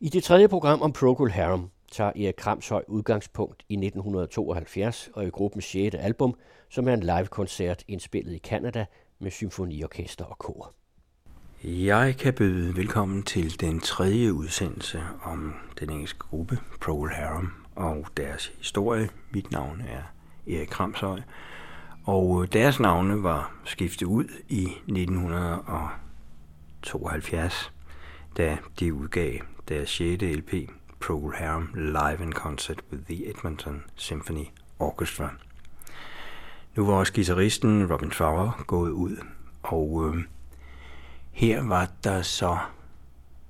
I det tredje program om Procol Harum tager Erik Kramshøj udgangspunkt i 1972 og i gruppens 6. album, som er en live-koncert indspillet i Kanada med symfoniorkester og kor. Jeg kan byde velkommen til den tredje udsendelse om den engelske gruppe Procol Harum og deres historie. Mit navn er Erik Kramshøj, og deres navne var skiftet ud i 1972, da de udgav deres 6. LP, Procol Harum Live in Concert with the Edmonton Symphony Orchestra. Nu var også guitaristen Robin Trower gået ud, og øh, her var der så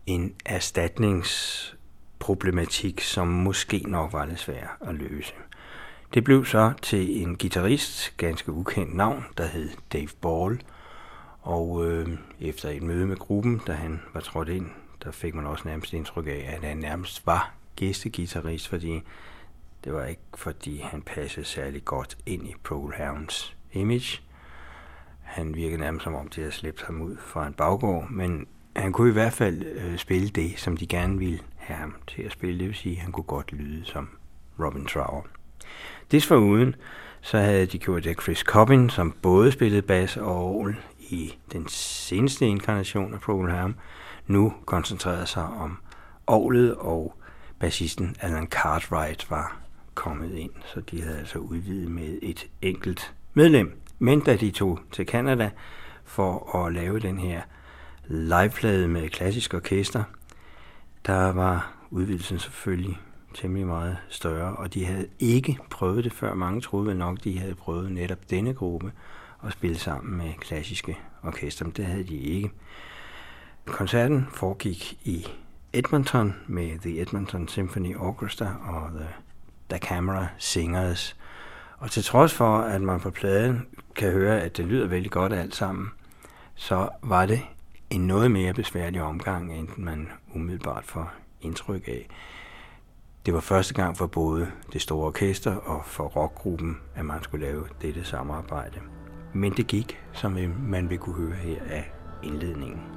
en erstatningsproblematik, som måske nok var lidt svær at løse. Det blev så til en guitarist, ganske ukendt navn, der hed Dave Ball, og øh, efter et møde med gruppen, da han var trådt ind, der fik man også nærmest indtryk af, at han nærmest var gæstegitarrist, fordi det var ikke fordi han passede særlig godt ind i Procol image. Han virkede nærmest som om de havde slæbt ham ud fra en baggård, men han kunne i hvert fald øh, spille det, som de gerne ville have ham til at spille. Det vil sige, at han kunne godt lyde som Robin Trower. Desforuden så havde de gjort det Chris Cobbin, som både spillede bas og orgel i den seneste inkarnation af Procol Harum, nu koncentrerede sig om orglet, og bassisten Alan Cartwright var kommet ind, så de havde altså udvidet med et enkelt medlem. Men da de tog til Canada for at lave den her liveplade med klassisk orkester, der var udvidelsen selvfølgelig temmelig meget større, og de havde ikke prøvet det før. Mange troede vel nok, de havde prøvet netop denne gruppe at spille sammen med klassiske orkester, men det havde de ikke. Koncerten foregik i Edmonton med The Edmonton Symphony Orchestra og The, The Camera Singers. Og til trods for, at man på pladen kan høre, at det lyder vældig godt alt sammen, så var det en noget mere besværlig omgang, end man umiddelbart får indtryk af. Det var første gang for både det store orkester og for rockgruppen, at man skulle lave dette samarbejde. Men det gik, som øh, man vil kunne høre her af indledningen.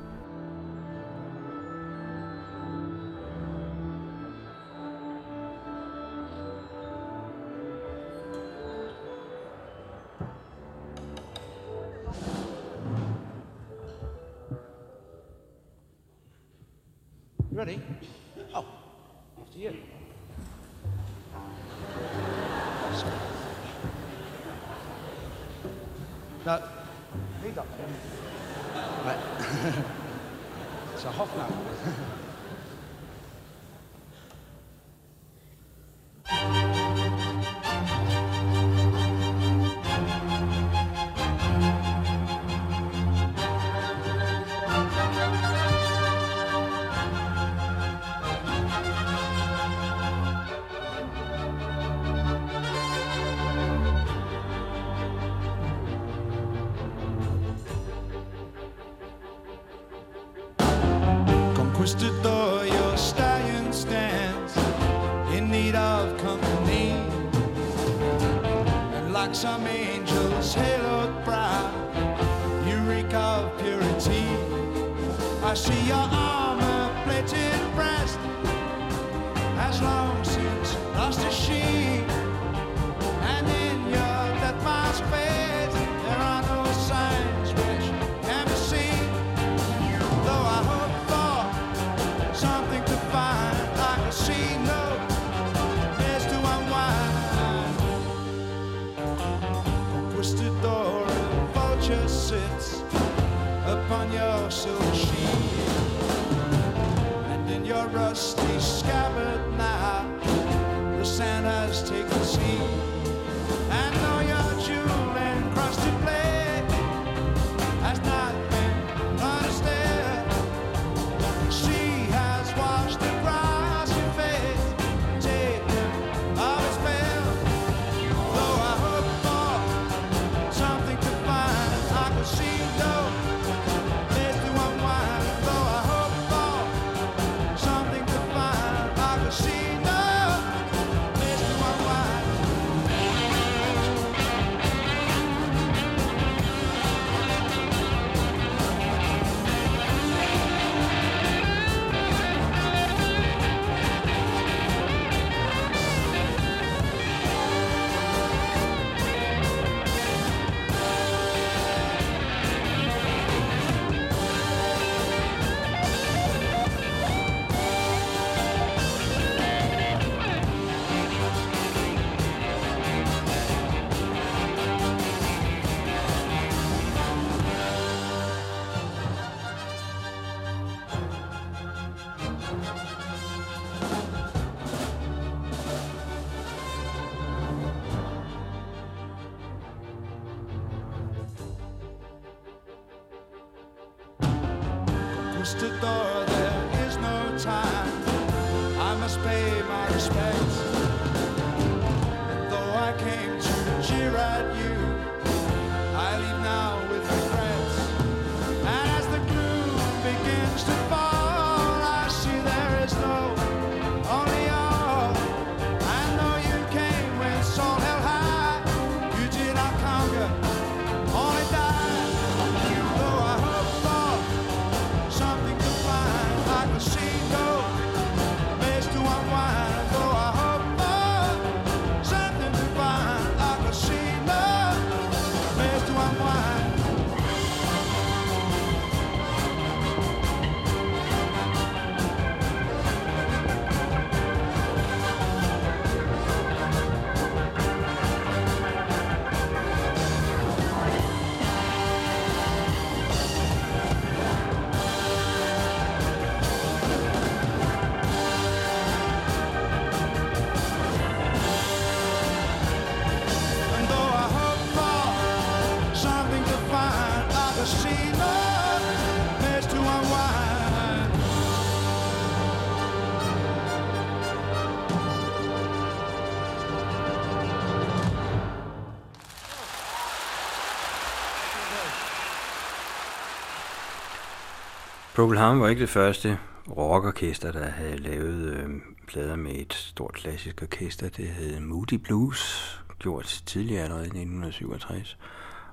Procol Harum var ikke det første rockorkester, der havde lavet øh, plader med et stort klassisk orkester. Det hed Moody Blues, gjort tidligere allerede i 1967.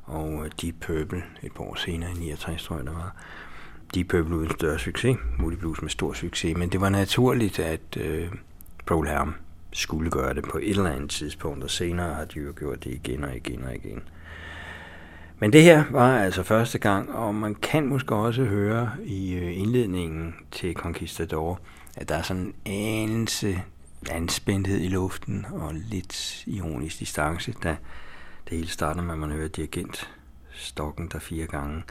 Og øh, Deep Purple et par år senere, i 69 tror jeg, der var. Deep Purple uden større succes, Moody Blues med stor succes, men det var naturligt, at øh, Procol Harum skulle gøre det på et eller andet tidspunkt, og senere har de jo gjort det igen og igen og igen. Men det her var altså første gang, og man kan måske også høre i øh, indledningen til Conquistador, at der er sådan en anelse anspændthed i luften og lidt ironisk distance, da det hele starter med, at man hører dirigent stokken, der fire gange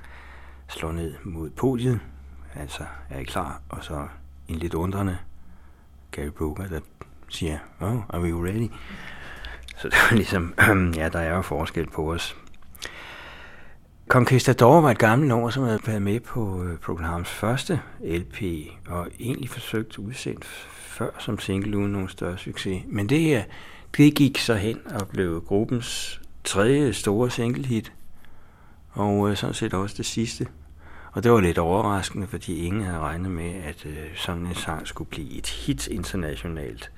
slår ned mod podiet. Altså, er I klar? Og så en lidt undrende Gary Brooker, der siger, oh, are we ready? Så det var ligesom, ja, der er jo forskel på os. Conquistador var et gammelt nummer, som havde været med på uh, første LP, og egentlig forsøgt udsendt før som single uden nogen større succes. Men det her, det gik så hen og blev gruppens tredje store single hit, og uh, sådan set også det sidste. Og det var lidt overraskende, fordi ingen havde regnet med, at øh, sådan en sang skulle blive et hit internationalt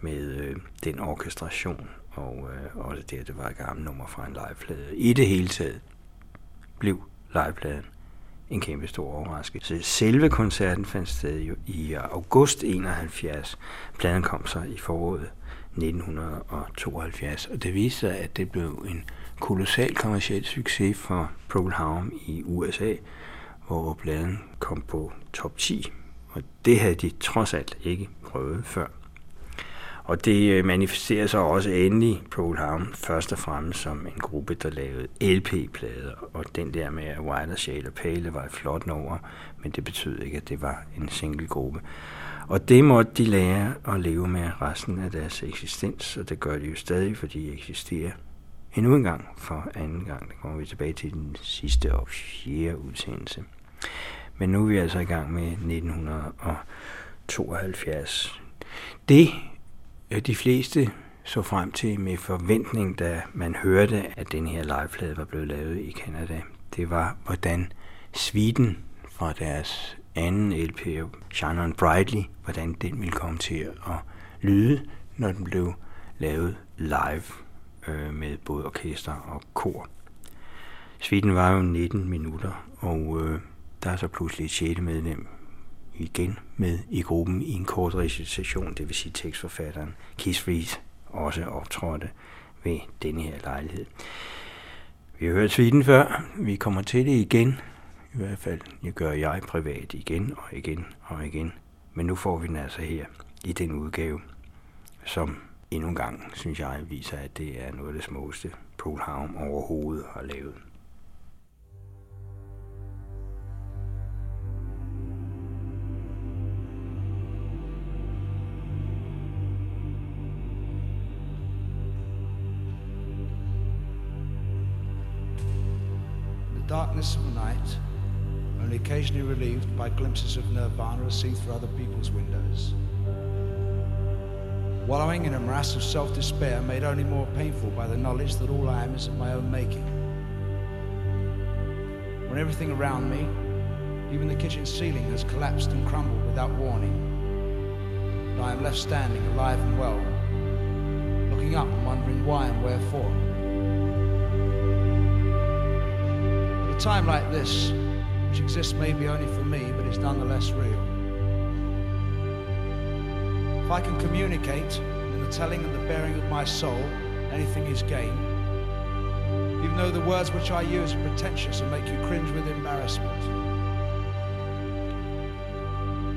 med den orkestration, og øh, også det, at det var et gammelt nummer fra en liveplade. I det hele taget blev livepladen en kæmpe stor overraskelse. Selve koncerten fandt sted jo i august 71. Pladen kom så i foråret 1972, og det viste sig, at det blev en kolossal kommersiel succes for Pearl Harum i USA, hvor pladen kom på top 10, og det havde de trods alt ikke prøvet før. Og det øh, manifesterer sig også endelig Procol Harum først og fremmest som en gruppe, der lavede LP-plader, og den der med White Shade og Pale var et flot nummer, men det betød ikke, at det var en single gruppe. Og det måtte de lære at leve med resten af deres eksistens, og det gør de jo stadig, for de eksisterer endnu en gang for anden gang. Der kommer vi tilbage til den sidste og fjerde udsendelse. Men nu er vi altså i gang med 1972. Det de fleste så frem til med forventning, da man hørte, at den her liveplade var blevet lavet i Canada, det var, hvordan sviten fra deres anden LP, Shine On Brightly, hvordan den ville komme til at lyde, når den blev lavet live øh, med både orkester og kor. Sviten var jo 19 minutter, og øh, der er så pludselig et 6. medlem igen med i gruppen i en kort recitation, det vil sige tekstforfatteren Keith Reed også optrådte ved denne her lejlighed. Vi har hørt sviten før, vi kommer til det igen, i hvert fald det gør jeg privat igen og igen og igen. Men nu får vi den altså her i den udgave, som endnu en gang, synes jeg, viser, at det er noget af det smukkeste Paul Harum overhovedet har lavet. Darkness of the night, only occasionally relieved by glimpses of nirvana as seen through other people's windows. Wallowing in a morass of self despair made only more painful by the knowledge that all I am is of my own making. When everything around me, even the kitchen ceiling, has collapsed and crumbled without warning, and I am left standing alive and well, looking up and wondering why and wherefore. A time like this, which exists maybe only for me, but is nonetheless real. If I can communicate in the telling and the bearing of my soul, anything is gain. Even though the words which I use are pretentious and make you cringe with embarrassment.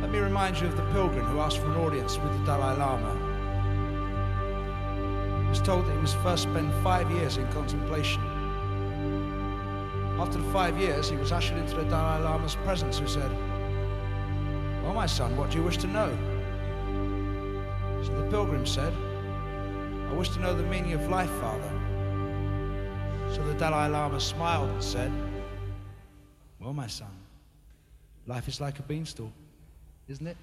Let me remind you of the pilgrim who asked for an audience with the Dalai Lama. He was told that he must first spend five years in contemplation after five years, he was ushered into the Dalai Lama's presence, who said, Well, my son, what do you wish to know? So the pilgrim said, I wish to know the meaning of life, Father. So the Dalai Lama smiled and said, Well, my son, life is like a beanstalk, isn't it?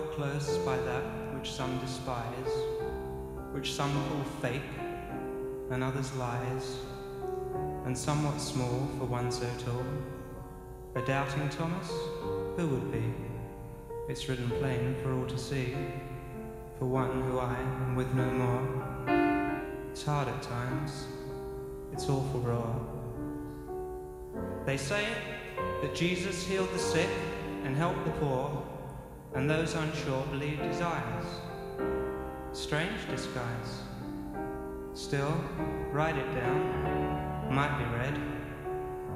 Close by that which some despise, which some call fake, and others lies, and somewhat small for one so tall. A doubting Thomas? Who would be? It's written plain for all to see, for one who I am with no more. It's hard at times, it's awful raw. They say that Jesus healed the sick and helped the poor, and those unsure believed his eyes. Strange disguise. Still, write it down. Might be read.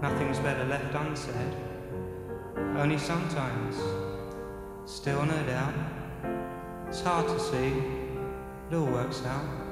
Nothing's better left unsaid. Only sometimes. Still, no doubt. It's hard to see. It all works out.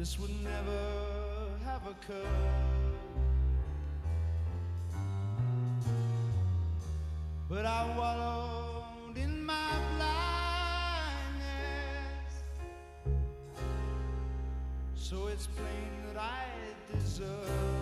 this would never have occurred. But I wallowed in my blindness, so it's plain that I deserve.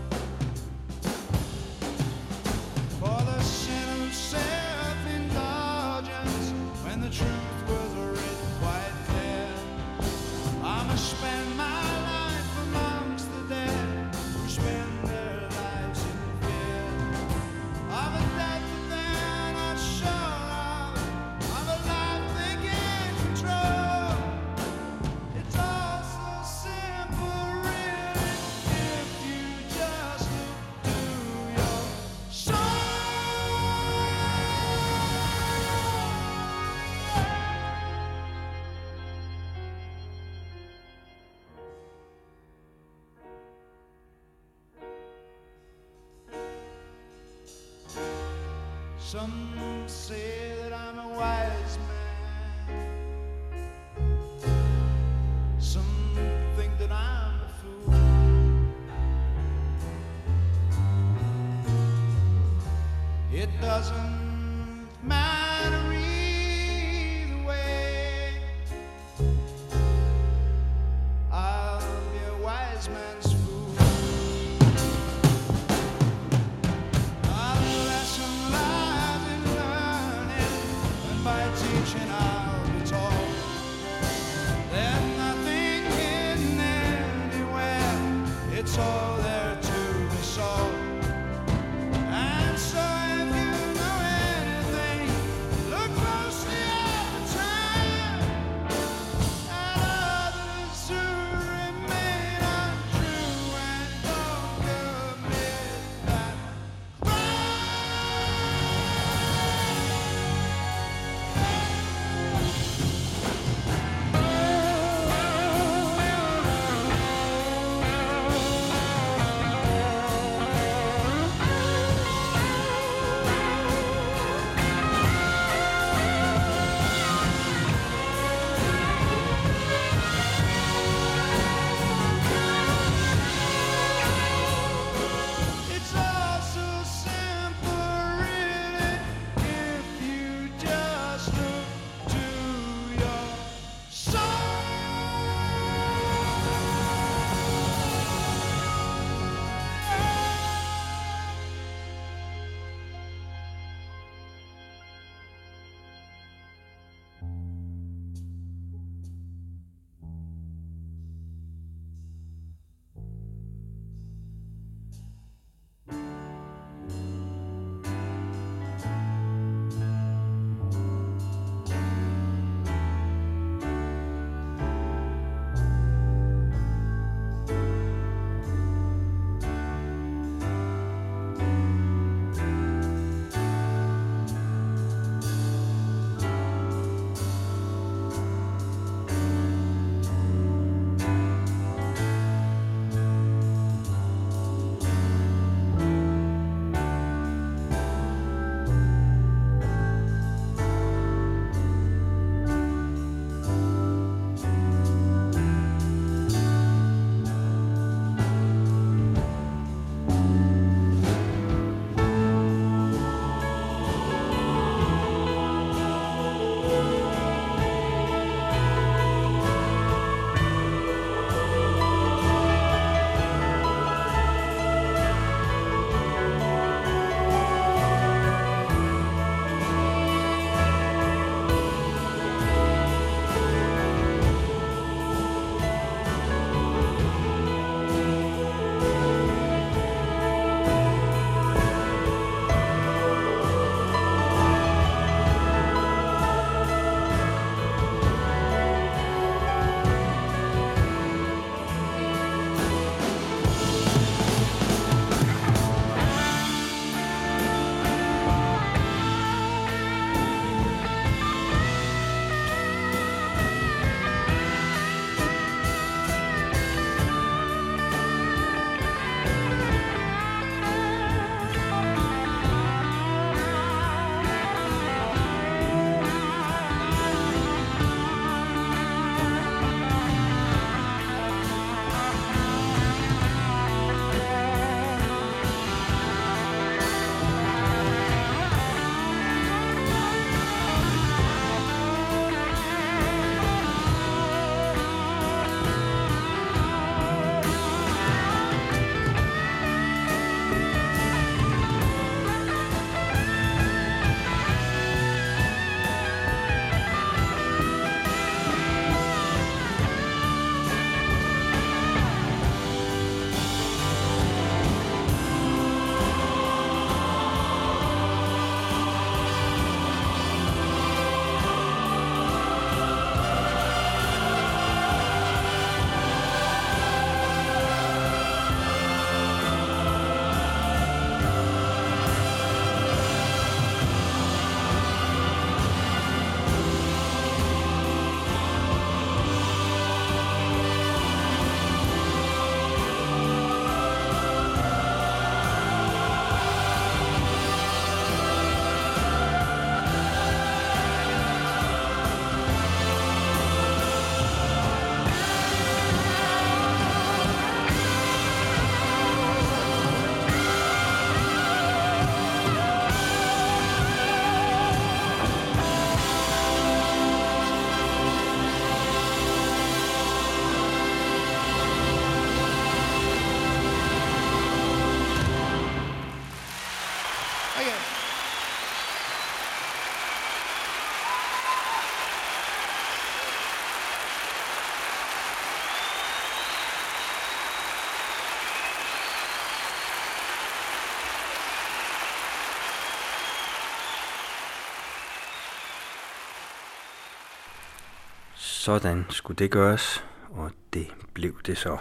Sådan skulle det gøres, og det blev det så.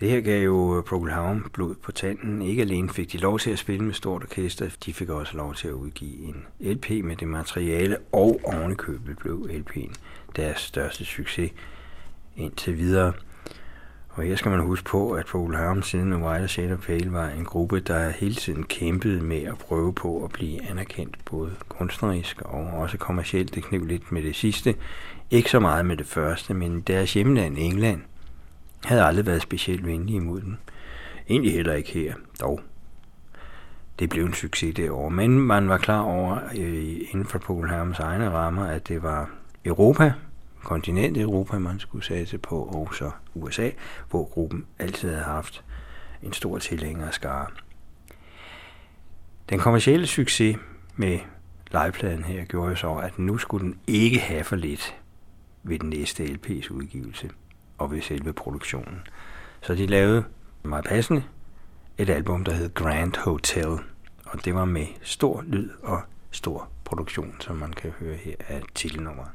Det her gav jo øh, Procol Harum blod på tanden. Ikke alene fik de lov til at spille med stort orkester, de fik også lov til at udgive en LP med det materiale, og ovenikøbet blev LP'en deres største succes indtil videre. Og her skal man huske på, at Procol Harum siden White Shade of Pale var en gruppe, der hele tiden kæmpede med at prøve på at blive anerkendt både kunstnerisk og også kommercielt. Det kniv lidt med det sidste. Ikke så meget med det første, men deres hjemland England havde aldrig været specielt venlige imod dem. Egentlig heller ikke her, dog. Det blev en succes det år, men man var klar over øh, inden for Paul Harums egne rammer, at det var Europa, kontinent Europa, man skulle satse på, og så USA, hvor gruppen altid havde haft en stor tilhængerskare. Den kommercielle succes med livepladen her gjorde så, at nu skulle den ikke have for lidt ved den næste LP's udgivelse og ved selve produktionen. Så de lavede meget passende et album, der hed Grand Hotel, og det var med stor lyd og stor produktion, som man kan høre her af titelnummeret.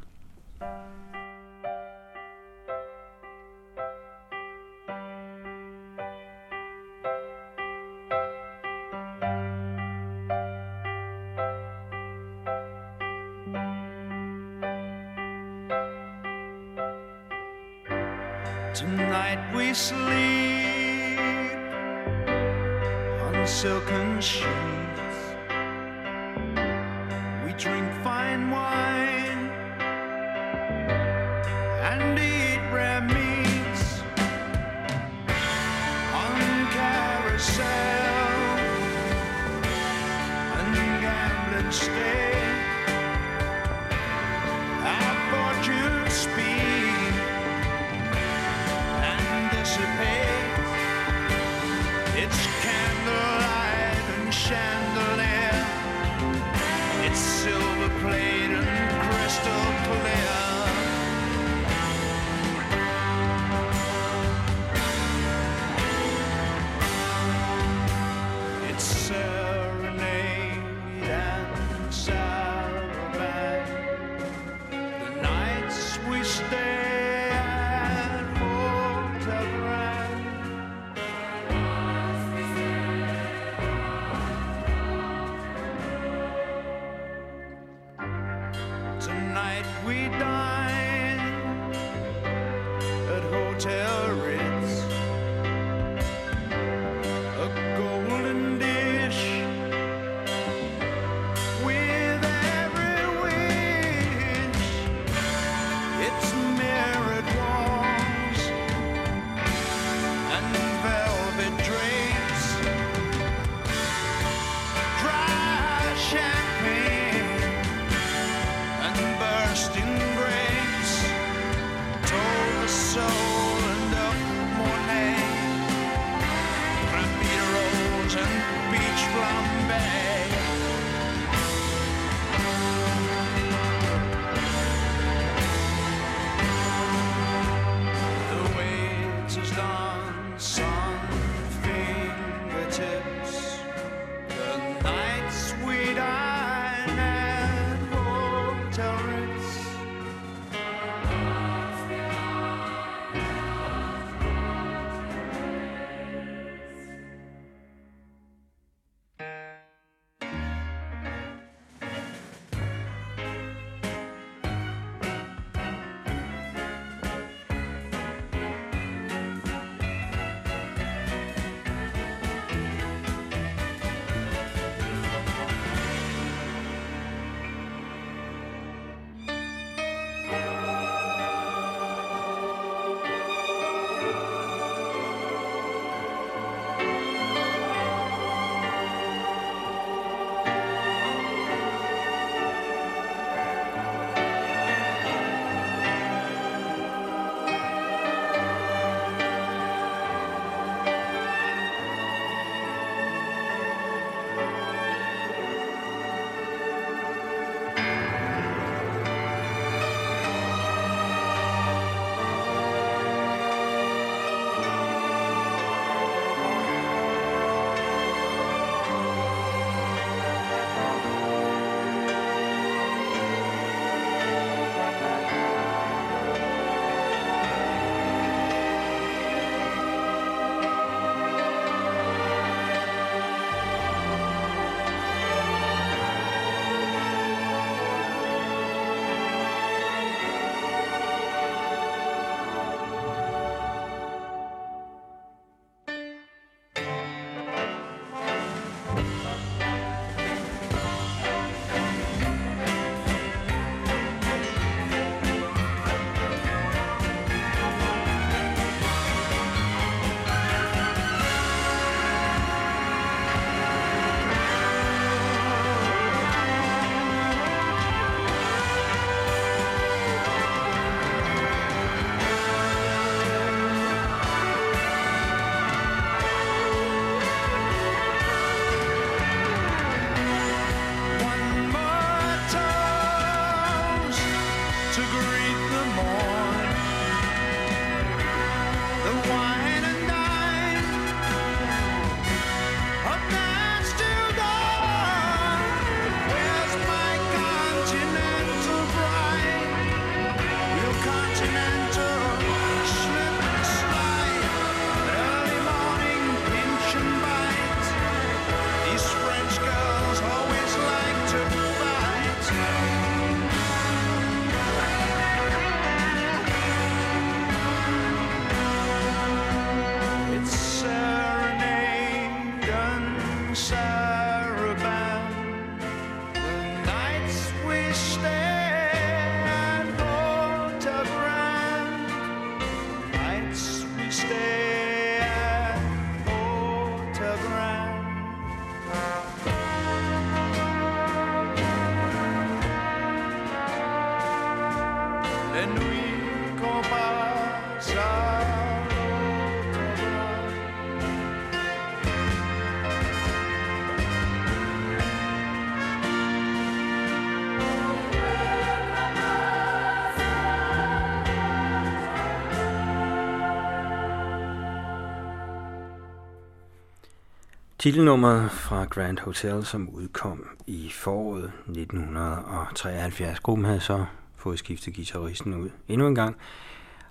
Titelnummeret fra Grand Hotel, som udkom i foråret 1973. Gruppen havde så fået skiftet guitaristen ud endnu en gang.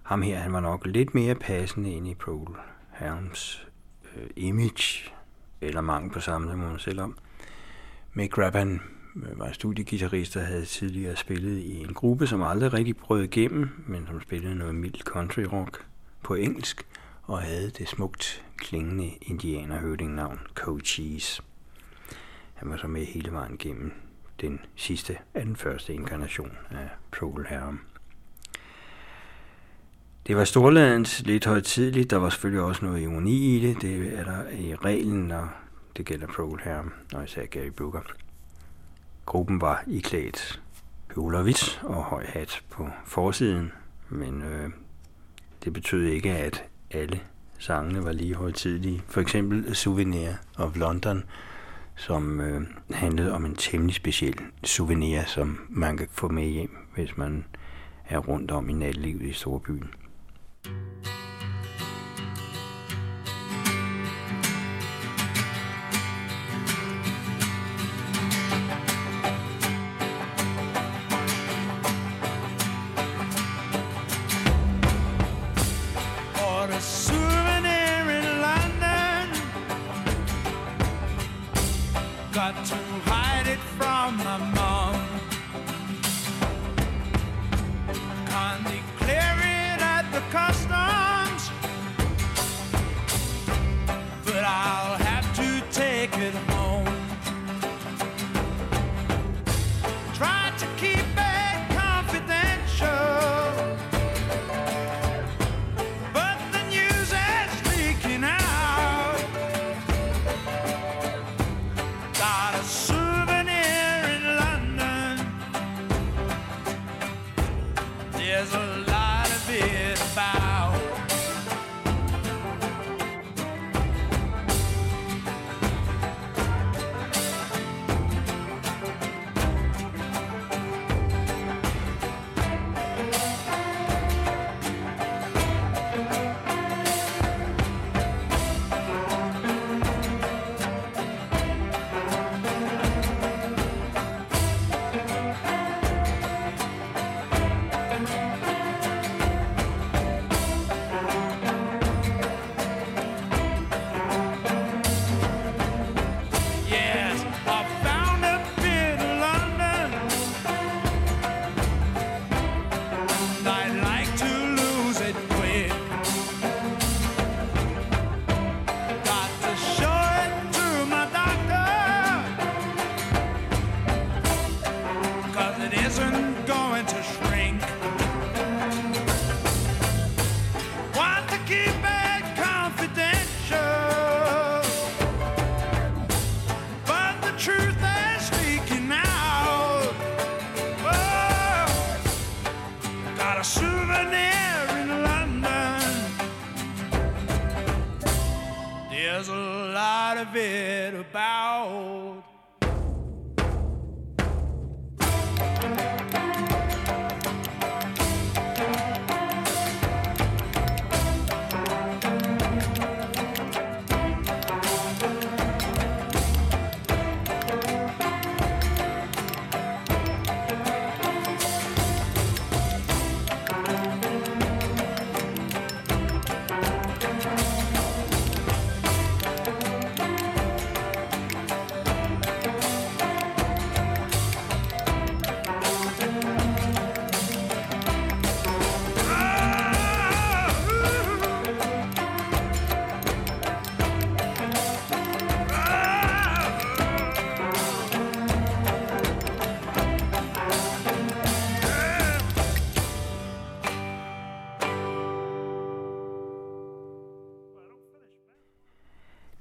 Ham her, han var nok lidt mere passende ind i Paul Helms øh, image, eller mangel på samme, må man selv om. Mick Grabban øh, var studiegitarrist, og havde tidligere spillet i en gruppe, som aldrig rigtig brød igennem, men som spillede noget mild country rock på engelsk, og havde det smukt klingende indianerhøvdingnavn Cochise. Han var så med hele vejen gennem den sidste af den første inkarnation af Procol Harum. Det var storladens lidt højtidligt. Der var selvfølgelig også noget ironi i det. Det er der i reglen, når det gælder Procol Harum, og især Gary Booker. Gruppen var iklædt kjole og hvidt og høj hat på forsiden, men øh, det betød ikke, at alle sangene var lige højtidlige. For eksempel Souvenir of London, som øh, handlede om en temmelig speciel souvenir, som man kan få med hjem, hvis man er rundt om i nattelivet i Storbyen.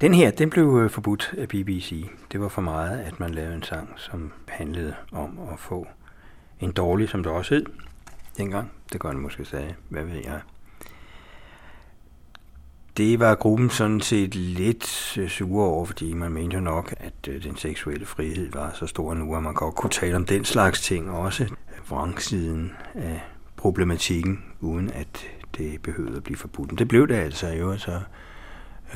Den her, den blev øh, forbudt af BBC. Det var for meget, at man lavede en sang, som handlede om at få en dårlig, som det også hed dengang. Det gør den måske stadig. Hvad ved jeg? Det var gruppen sådan set lidt øh, sure over, fordi man mente jo nok, at øh, den seksuelle frihed var så stor nu, at man godt kunne tale om den slags ting også. Vrangsiden af problematikken, uden at det behøvede at blive forbudt. Det blev det altså jo, så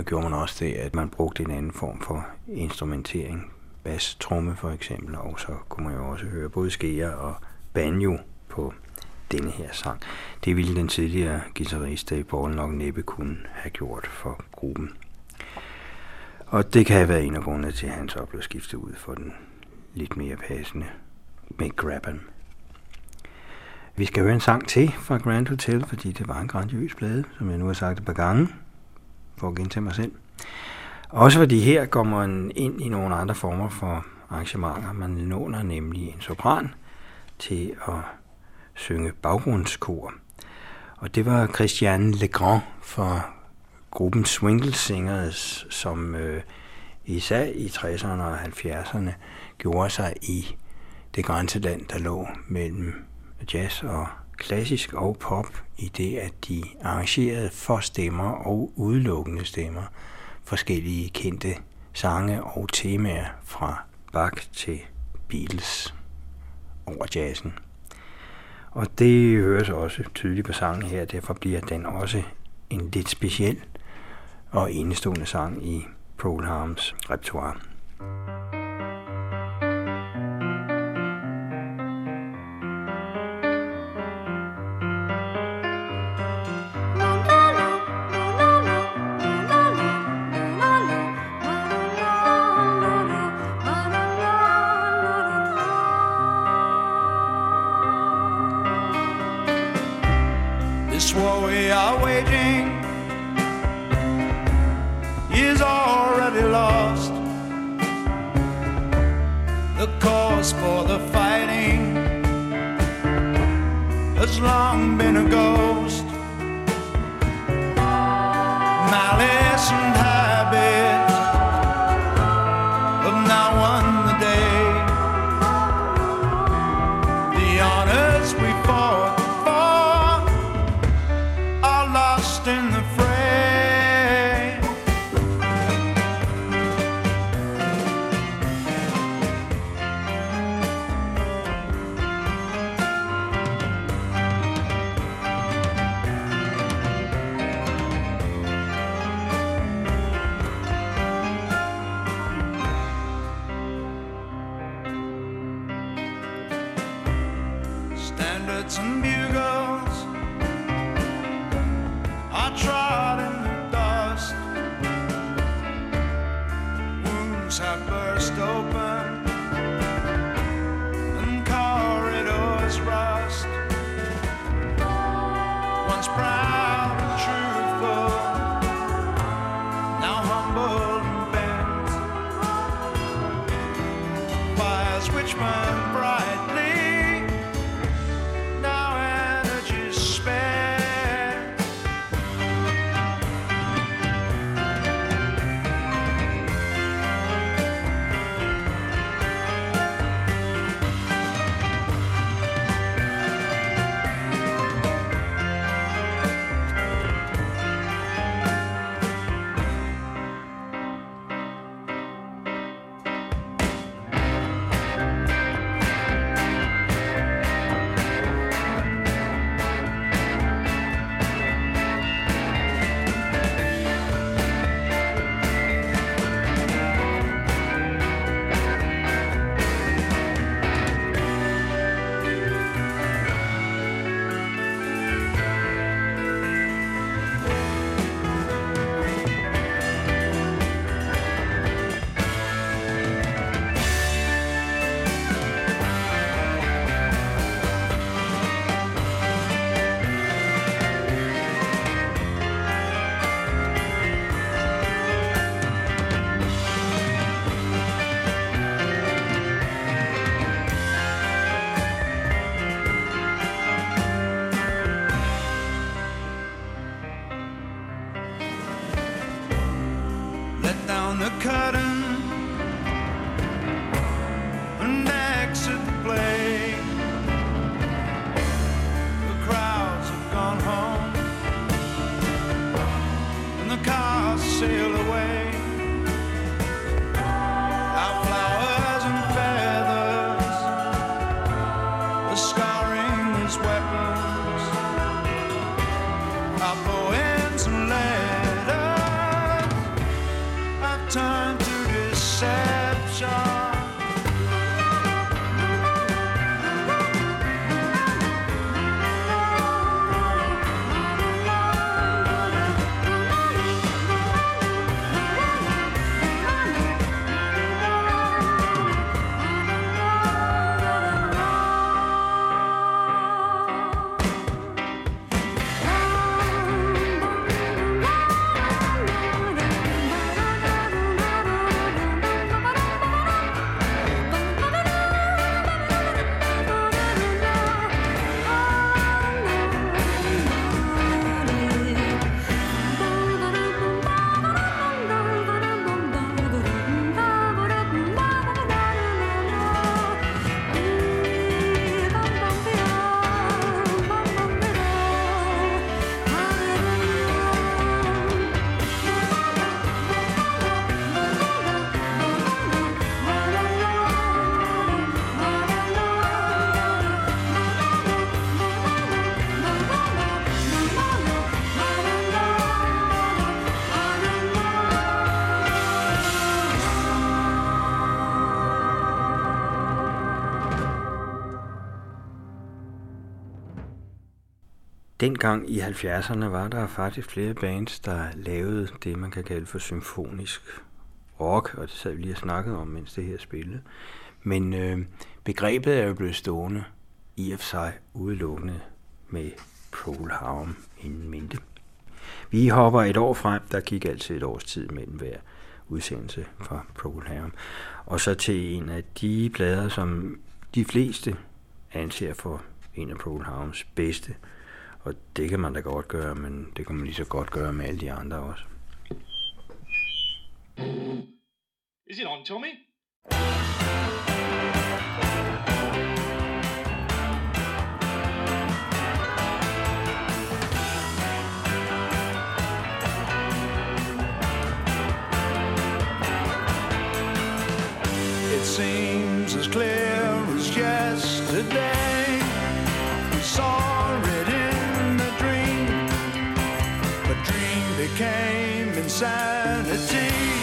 gjorde man også det, at man brugte en anden form for instrumentering. Bas, tromme for eksempel, og så kunne man jo også høre både skeer og banjo på denne her sang. Det ville den tidligere guitarist Dave Ball nok næppe kunne have gjort for gruppen. Og det kan have været en af grundene til, at han så blev skiftet ud for den lidt mere passende Mick Grabban. Vi skal høre en sang til fra Grand Hotel, fordi det var en grandiøs plade, som jeg nu har sagt et par gange, for at gentage mig selv. Også fordi her går man ind i nogle andre former for arrangementer. Man låner nemlig en sopran til at synge baggrundskor. Og det var Christiane Legrand fra gruppen Swingle Singers, som øh, især i 60'erne og 70'erne gjorde sig i det grænseland, der lå mellem jazz og klassisk og pop, i det at de arrangerede for stemmer og udelukkende stemmer forskellige kendte sange og temaer fra Bach til Beatles over jazzen. Og det høres også tydeligt på sangen her, derfor bliver den også en lidt speciel og enestående sang i Procol Harms repertoire. cause for the fighting has long been a ghost. Malice and high. and it's beautiful. Turn to deception. Dengang i 70'erne var der faktisk flere bands, der lavede det, man kan kalde for symfonisk rock, og det sad vi lige og snakkede om, mens det her spillede. Men øh, begrebet er jo blevet stående i og for sig udelukkende med Pearl Harum inden mente. Vi hopper et år frem, der gik altid et års tid mellem hver udsendelse fra Pearl Harum, og så til en af de plader, som de fleste anser for en af Pearl Harms bedste, og det kan man da godt gøre, men det kan man lige så godt gøre med alle de andre også. Is it on, Tommy? Became insanity.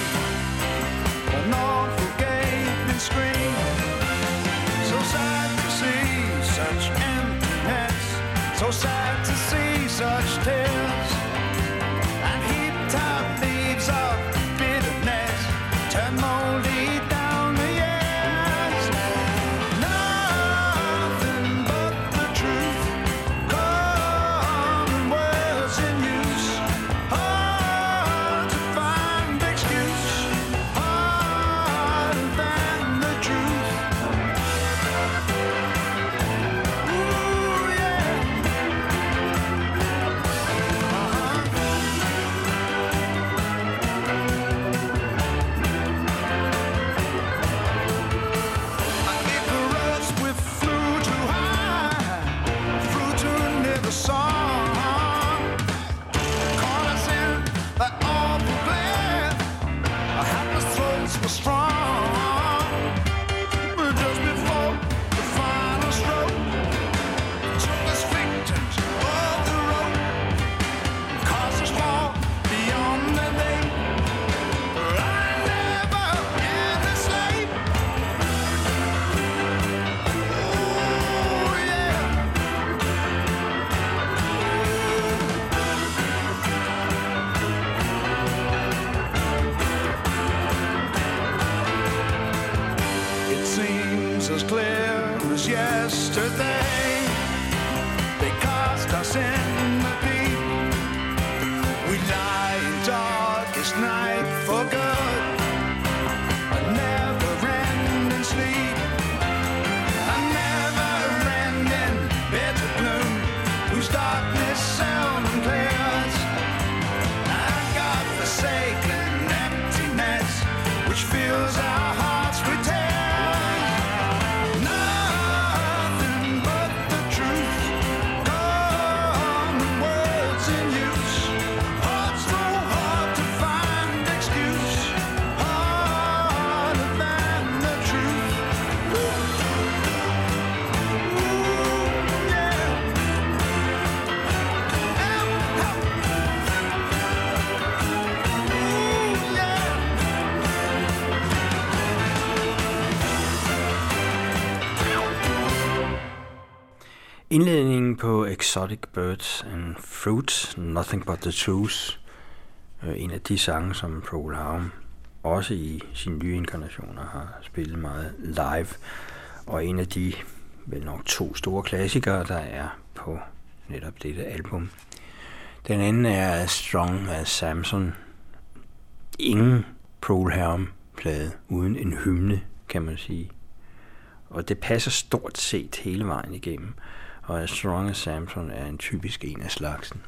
Indledningen på Exotic Birds and Fruits, Nothing But The Truth, øh, en af de sange, som Paul Harum også i sine nye inkarnationer har spillet meget live, og en af de vel nok to store klassikere, der er på netop dette album. Den anden er Strong as Samson. Ingen Paul Harum plade uden en hymne, kan man sige. Og det passer stort set hele vejen igennem og As Strong as Samson er en typisk en af slagsen.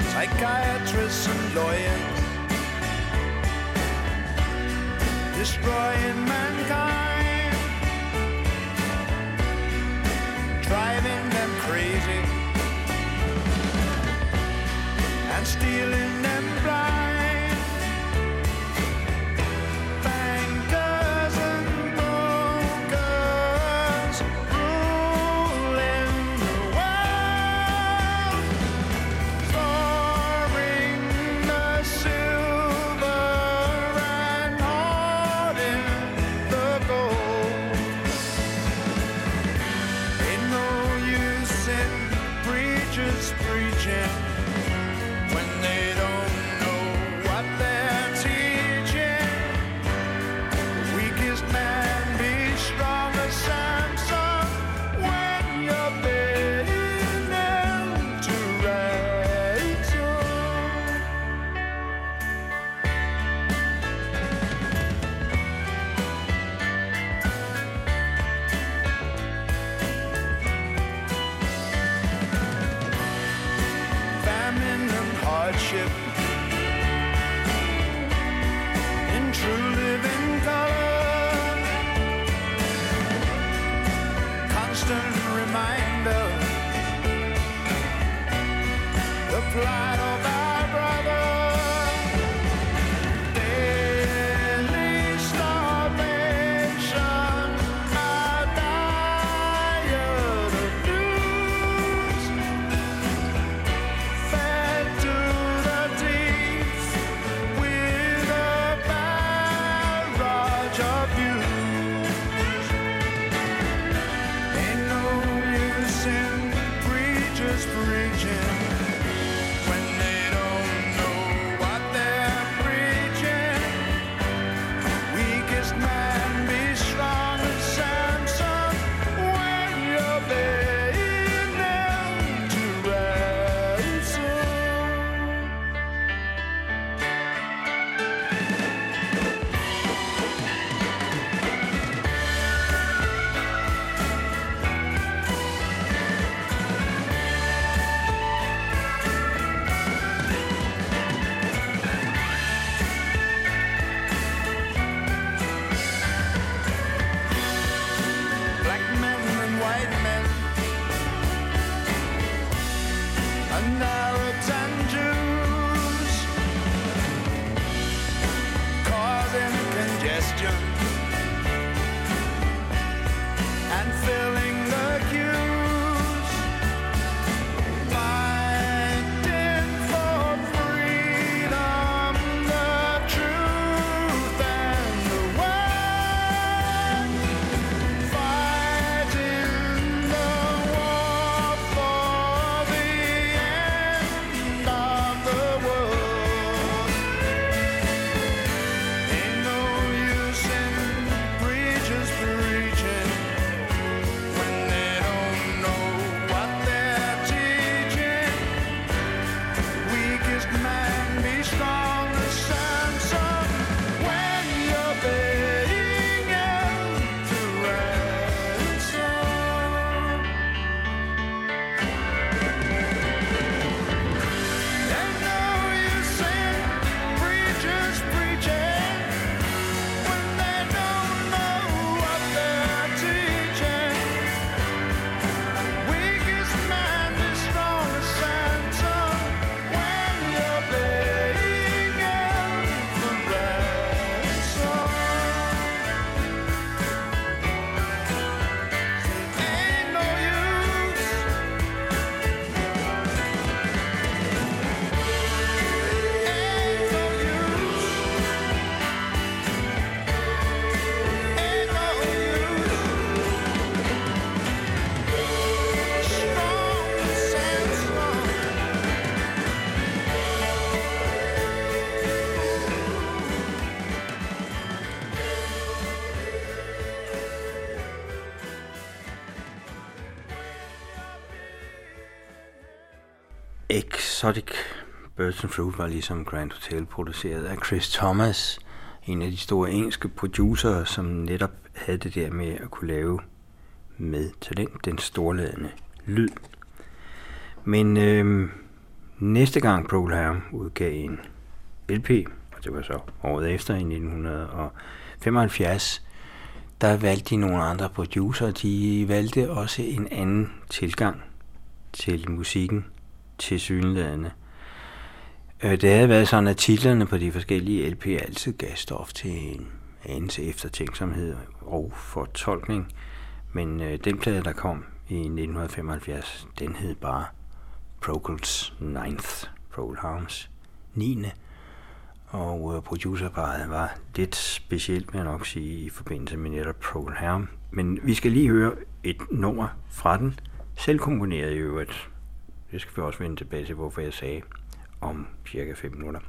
Psychiatrists and lawyers destroying mankind. Driving them crazy and stealing them Burton Fruit var ligesom Grand Hotel produceret af Chris Thomas, en af de store engelske producerer, som netop havde det der med at kunne lave med talent den storladende lyd. Men øh, næste gang Procol Harum udgav en LP, og det var så året efter i 1975, der valgte de nogle andre producer. De valgte også en anden tilgang til musikken til synlædende. Øh, det havde været sådan, at titlerne på de forskellige LP altid gav stof til en anelse eftertænksomhed og fortolkning. Men øh, den plade, der kom i 1975, den hed bare Procols 9th, Procol Harms 9. Og øh, producerparet var lidt specielt, vil jeg nok sige, i forbindelse med netop Procol Harm. Men vi skal lige høre et nummer fra den, selv komponeret i øvrigt. Det skal vi også vende tilbage til, hvorfor jeg sagde om cirka 5 minutter.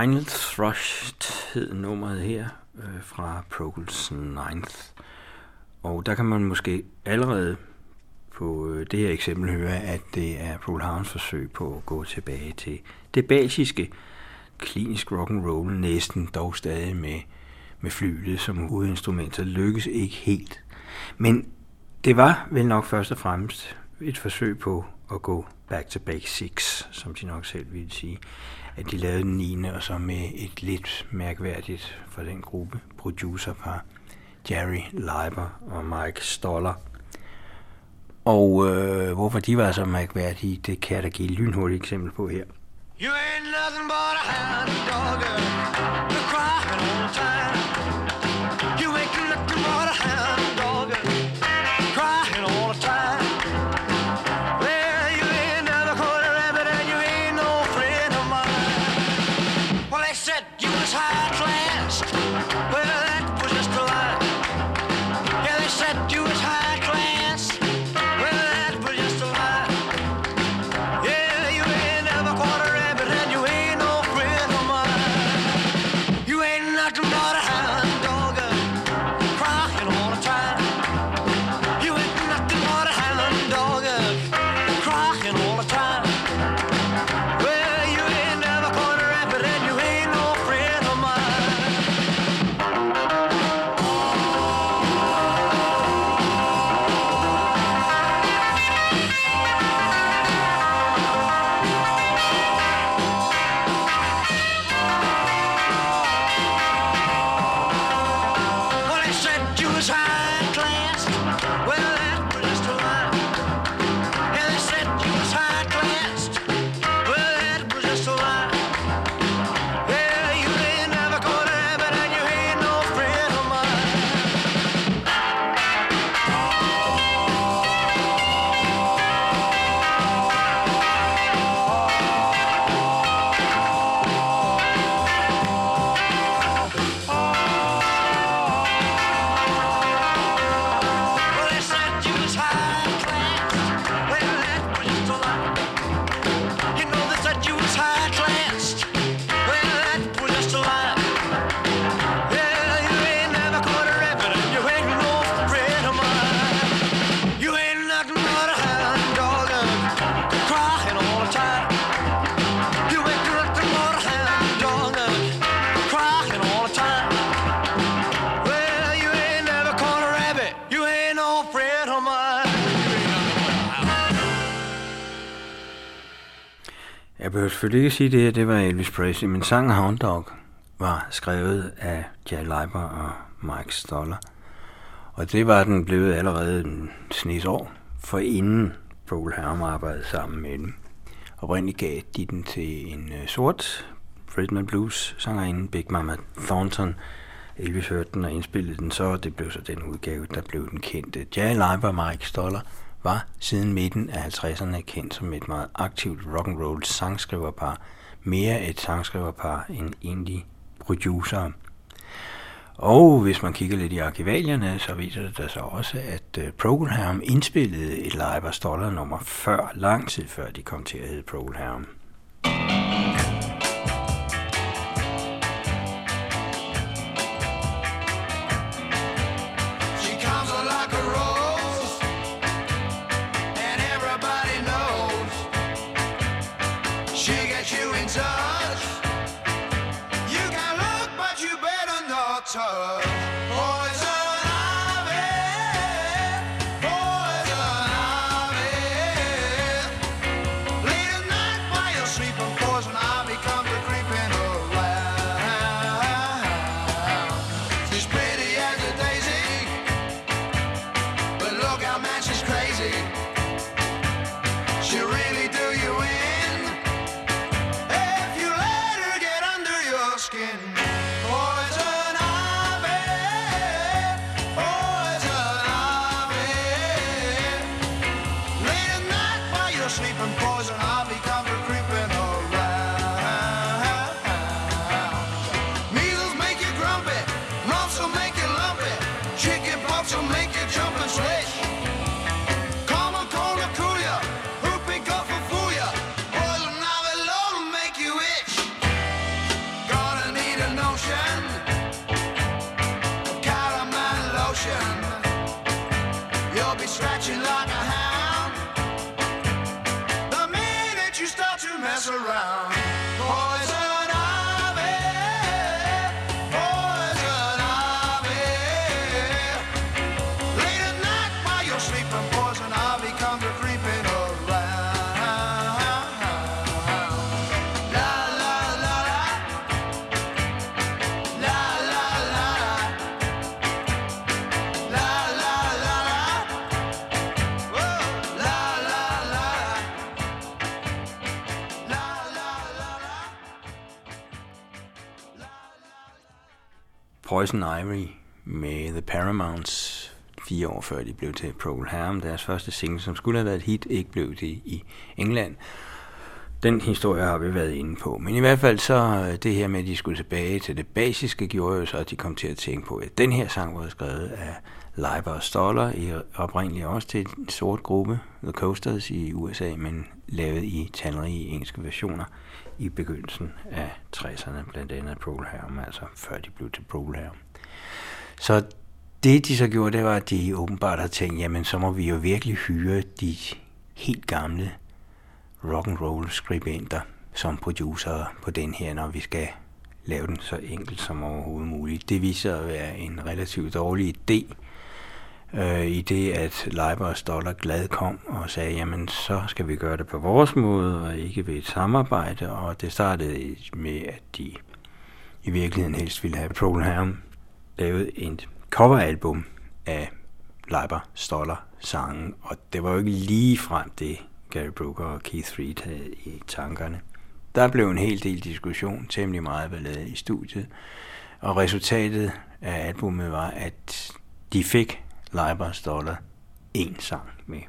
Final Thrust hed nummeret her øh, fra Procol's 9. Og der kan man måske allerede på øh, det her eksempel høre, at det er Paul Harms forsøg på at gå tilbage til det basiske klinisk rock and roll næsten dog stadig med, med flylet som hovedinstrument, så lykkes ikke helt. Men det var vel nok først og fremmest et forsøg på at gå back to basics, som de nok selv ville sige. At de lavede den 9. og så med et lidt mærkværdigt for den gruppe producerpar, Jerry Leiber og Mike Stoller. Og øh, hvorfor de var så mærkværdige, det kan jeg da give et lynhurtigt eksempel på her. You ain't nothing but a hound dog, you're crying all the time. Selvfølgelig ikke sige det her, det var Elvis Presley, men sangen Hound Dog var skrevet af Jack Leiber og Mike Stoller. Og det var den blevet allerede en snes år, for inden Paul Harum arbejdede sammen med dem. Oprindeligt gav de den til en øh, sort rhythm and blues sangerinde, Big Mama Thornton. Elvis hørte den og indspillede den så, og det blev så den udgave, der blev den kendte. Jerry Leiber og Mike Stoller var siden midten af 50'erne kendt som et meget aktivt rock and roll sangskriverpar. Mere et sangskriverpar end egentlig producer. Og hvis man kigger lidt i arkivalierne, så viser det sig også, at øh, Program indspillede et live Stoller nummer før, lang tid før de kom til at hedde Program. Poison Ivory med The Paramounts fire år før de blev til Procol Harum. Deres første single, som skulle have været et hit, ikke blev det i England. Den historie har vi været inde på. Men i hvert fald så øh, det her med, at de skulle tilbage til det basiske, gjorde jo så, at de kom til at tænke på, at den her sang var skrevet af Leiber og Stoller, i oprindeligt også til en sort gruppe, The Coasters i USA, men lavet i talrige engelske versioner i begyndelsen af 60'erne, blandt andet Procol Harum, altså før de blev til Procol Harum. Så det, de så gjorde, det var, at de åbenbart har tænkt, jamen så må vi jo virkelig hyre de helt gamle rock and roll skribenter som producer på den her, når vi skal lave den så enkelt som overhovedet muligt. Det viser at være en relativt dårlig idé, øh, i det, at Leiber og Stoller glad kom og sagde, jamen så skal vi gøre det på vores måde, og ikke ved et samarbejde, og det startede med, at de i virkeligheden helst ville have Procol Harum lavet et coveralbum af Leiber Stoller sangen, og det var jo ikke lige frem det, Gary Brooker og Keith Reed havde i tankerne. Der blev en hel del diskussion, temmelig meget ballade i studiet, og resultatet af albumet var, at de fik Leiber Dollar en sang med.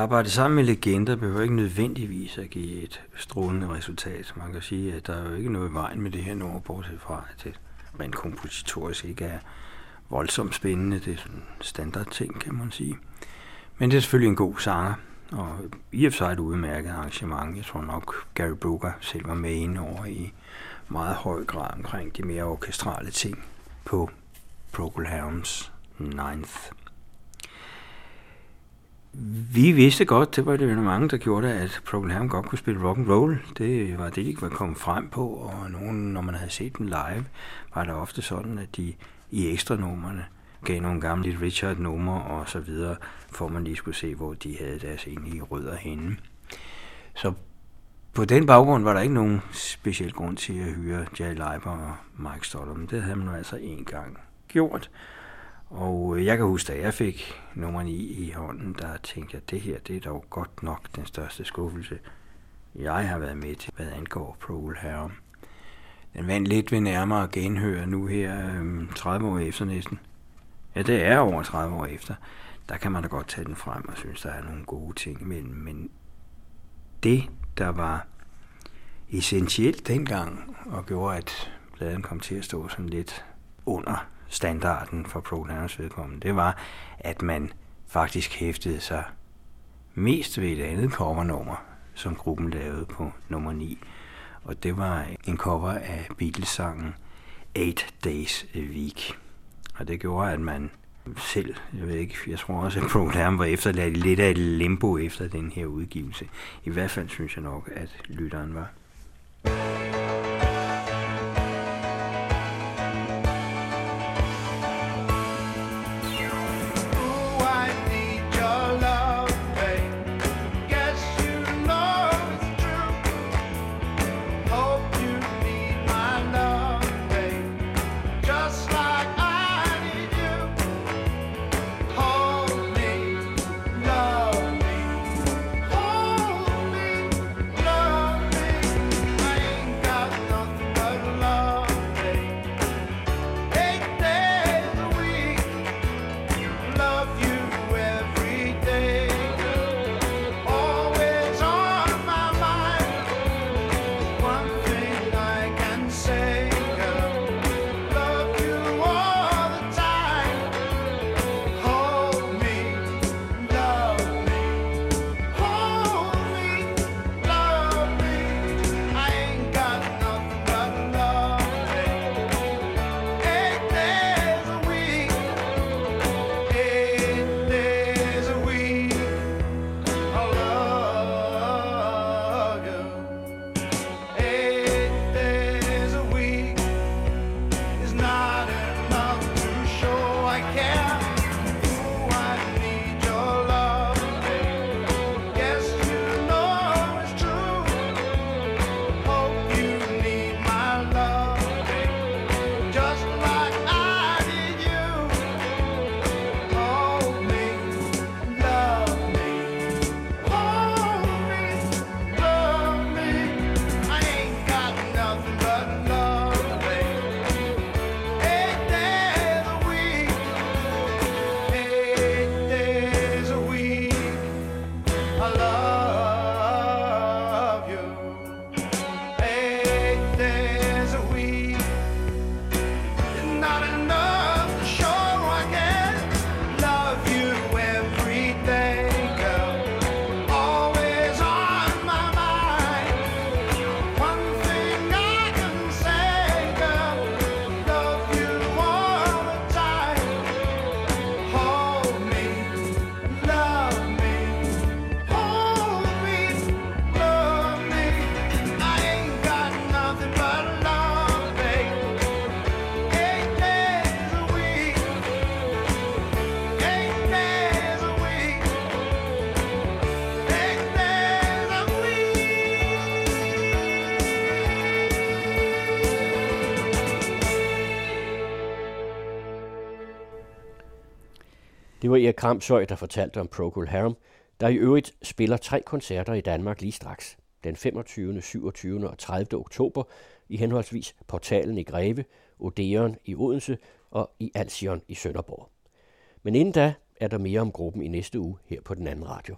Arbejde sammen med legender behøver ikke nødvendigvis at give et strålende resultat. Man kan sige, at der er jo ikke noget i vejen med det her nummer, bortset fra, at det rent kompositorisk ikke er voldsomt spændende. Det er sådan en standard ting, kan man sige. Men det er selvfølgelig en god sanger, og i og for sig et udmærket arrangement. Jeg tror nok, Gary Brooker selv var med ind over i meget høj grad omkring de mere orkestrale ting på Procol Harums Ninth. Vi vidste godt, det var det jo mange, der gjorde det, at Procol Harum godt kunne spille rock and roll. Det var det, de var kommet frem på, og nogen, når man havde set dem live, var det ofte sådan, at de i ekstra numrene gav nogle gamle Richard numre og så videre, for man lige skulle se, hvor de havde deres egentlige rødder henne. Så på den baggrund var der ikke nogen speciel grund til at hyre Jay Leiber og Mike Stoller, men det havde man altså en gang gjort. Og øh, jeg kan huske, da jeg fik nummer 9 i hånden, der tænkte jeg, at det her det er dog godt nok den største skuffelse, jeg har været med til, hvad angår Procol herom. Den vandt lidt ved nærmere genhør nu her øhm, 30 år efter næsten. Ja, det er over 30 år efter. Der kan man da godt tage den frem og synes, der er nogle gode ting imellem. Men det, der var essentielt dengang, og gjorde, at bladen kom til at stå sådan lidt under standarden for Progners vedkommende, det var, at man faktisk hæftede sig mest ved et andet covernummer, som gruppen lavede på nummer 9. Og det var en cover af Beatles-sangen Eight Days a Week. Og det gjorde, at man selv, jeg ved ikke, jeg tror også, at Program var efterladt lidt af et limbo efter den her udgivelse. I hvert fald synes jeg nok, at lytteren var. Det var Erik Kramshøj, der fortalte om Procol Harum, der i øvrigt spiller tre koncerter i Danmark lige straks. Den 25., 27. og 30. oktober i henholdsvis Portalen i Greve, Odeon i Odense og i Alsion i Sønderborg. Men inden da er der mere om gruppen i næste uge her på den anden radio.